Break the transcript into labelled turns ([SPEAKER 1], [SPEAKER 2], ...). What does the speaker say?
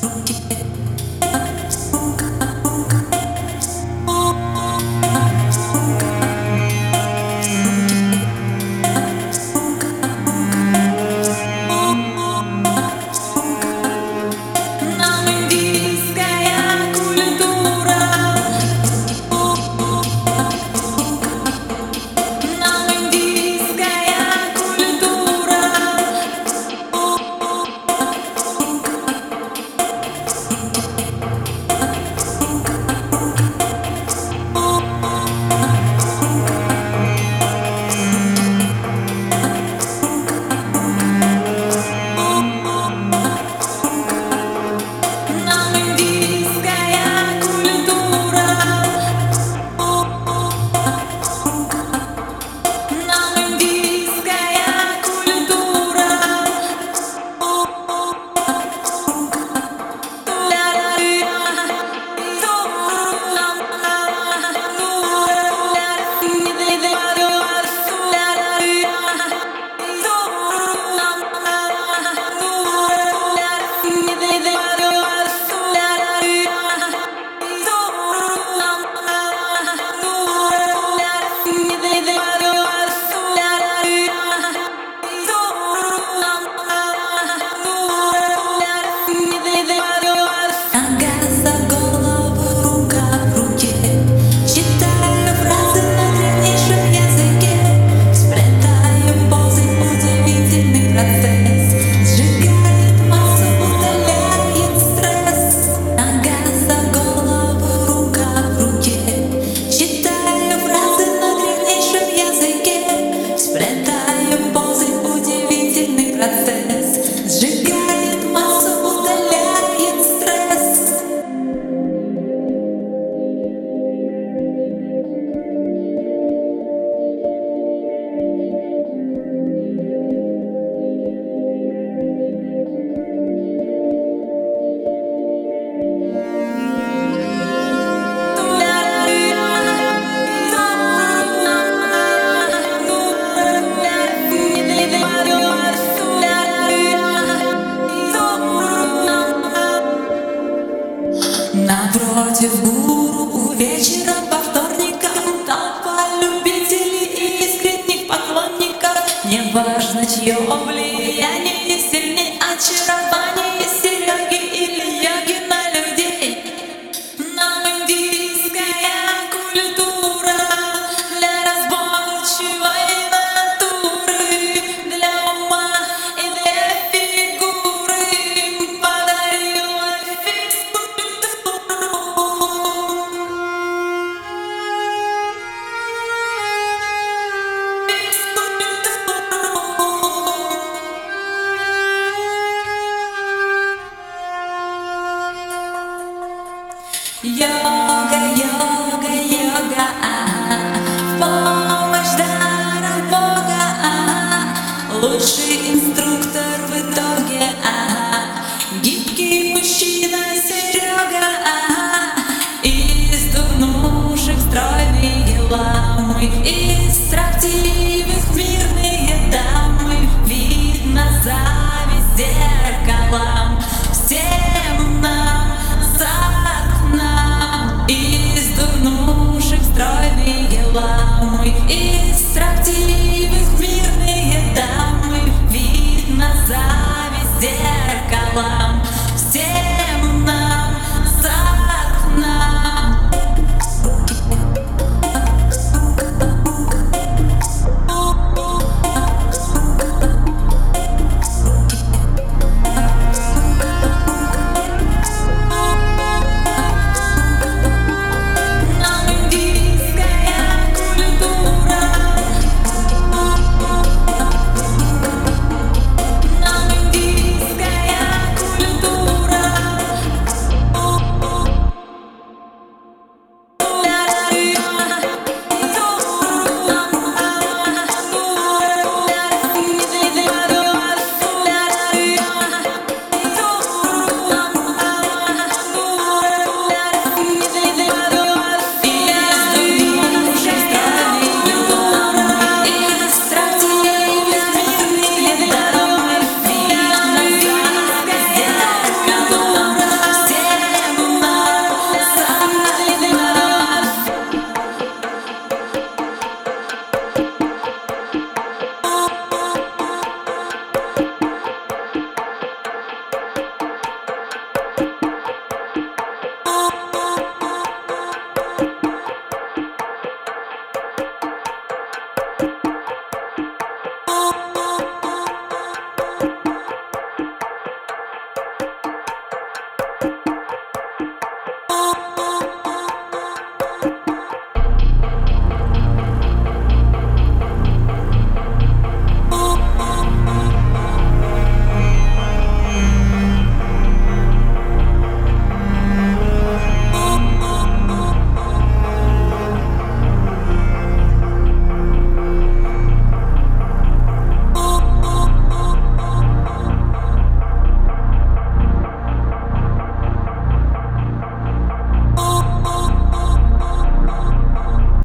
[SPEAKER 1] Don't get Напротив гуру у вечера по вторникам Толпа любителей и искренних поклонников. Неважно, чье влияние сильнее очарование Йога, йога, йога, а, помощь дар от Бога, а, лучший инструктор в итоге, а, гибкий мужчина Серега, а, из дурнушек стройные ламы, из строптивых мирные дамы, видно зависть зеркалам.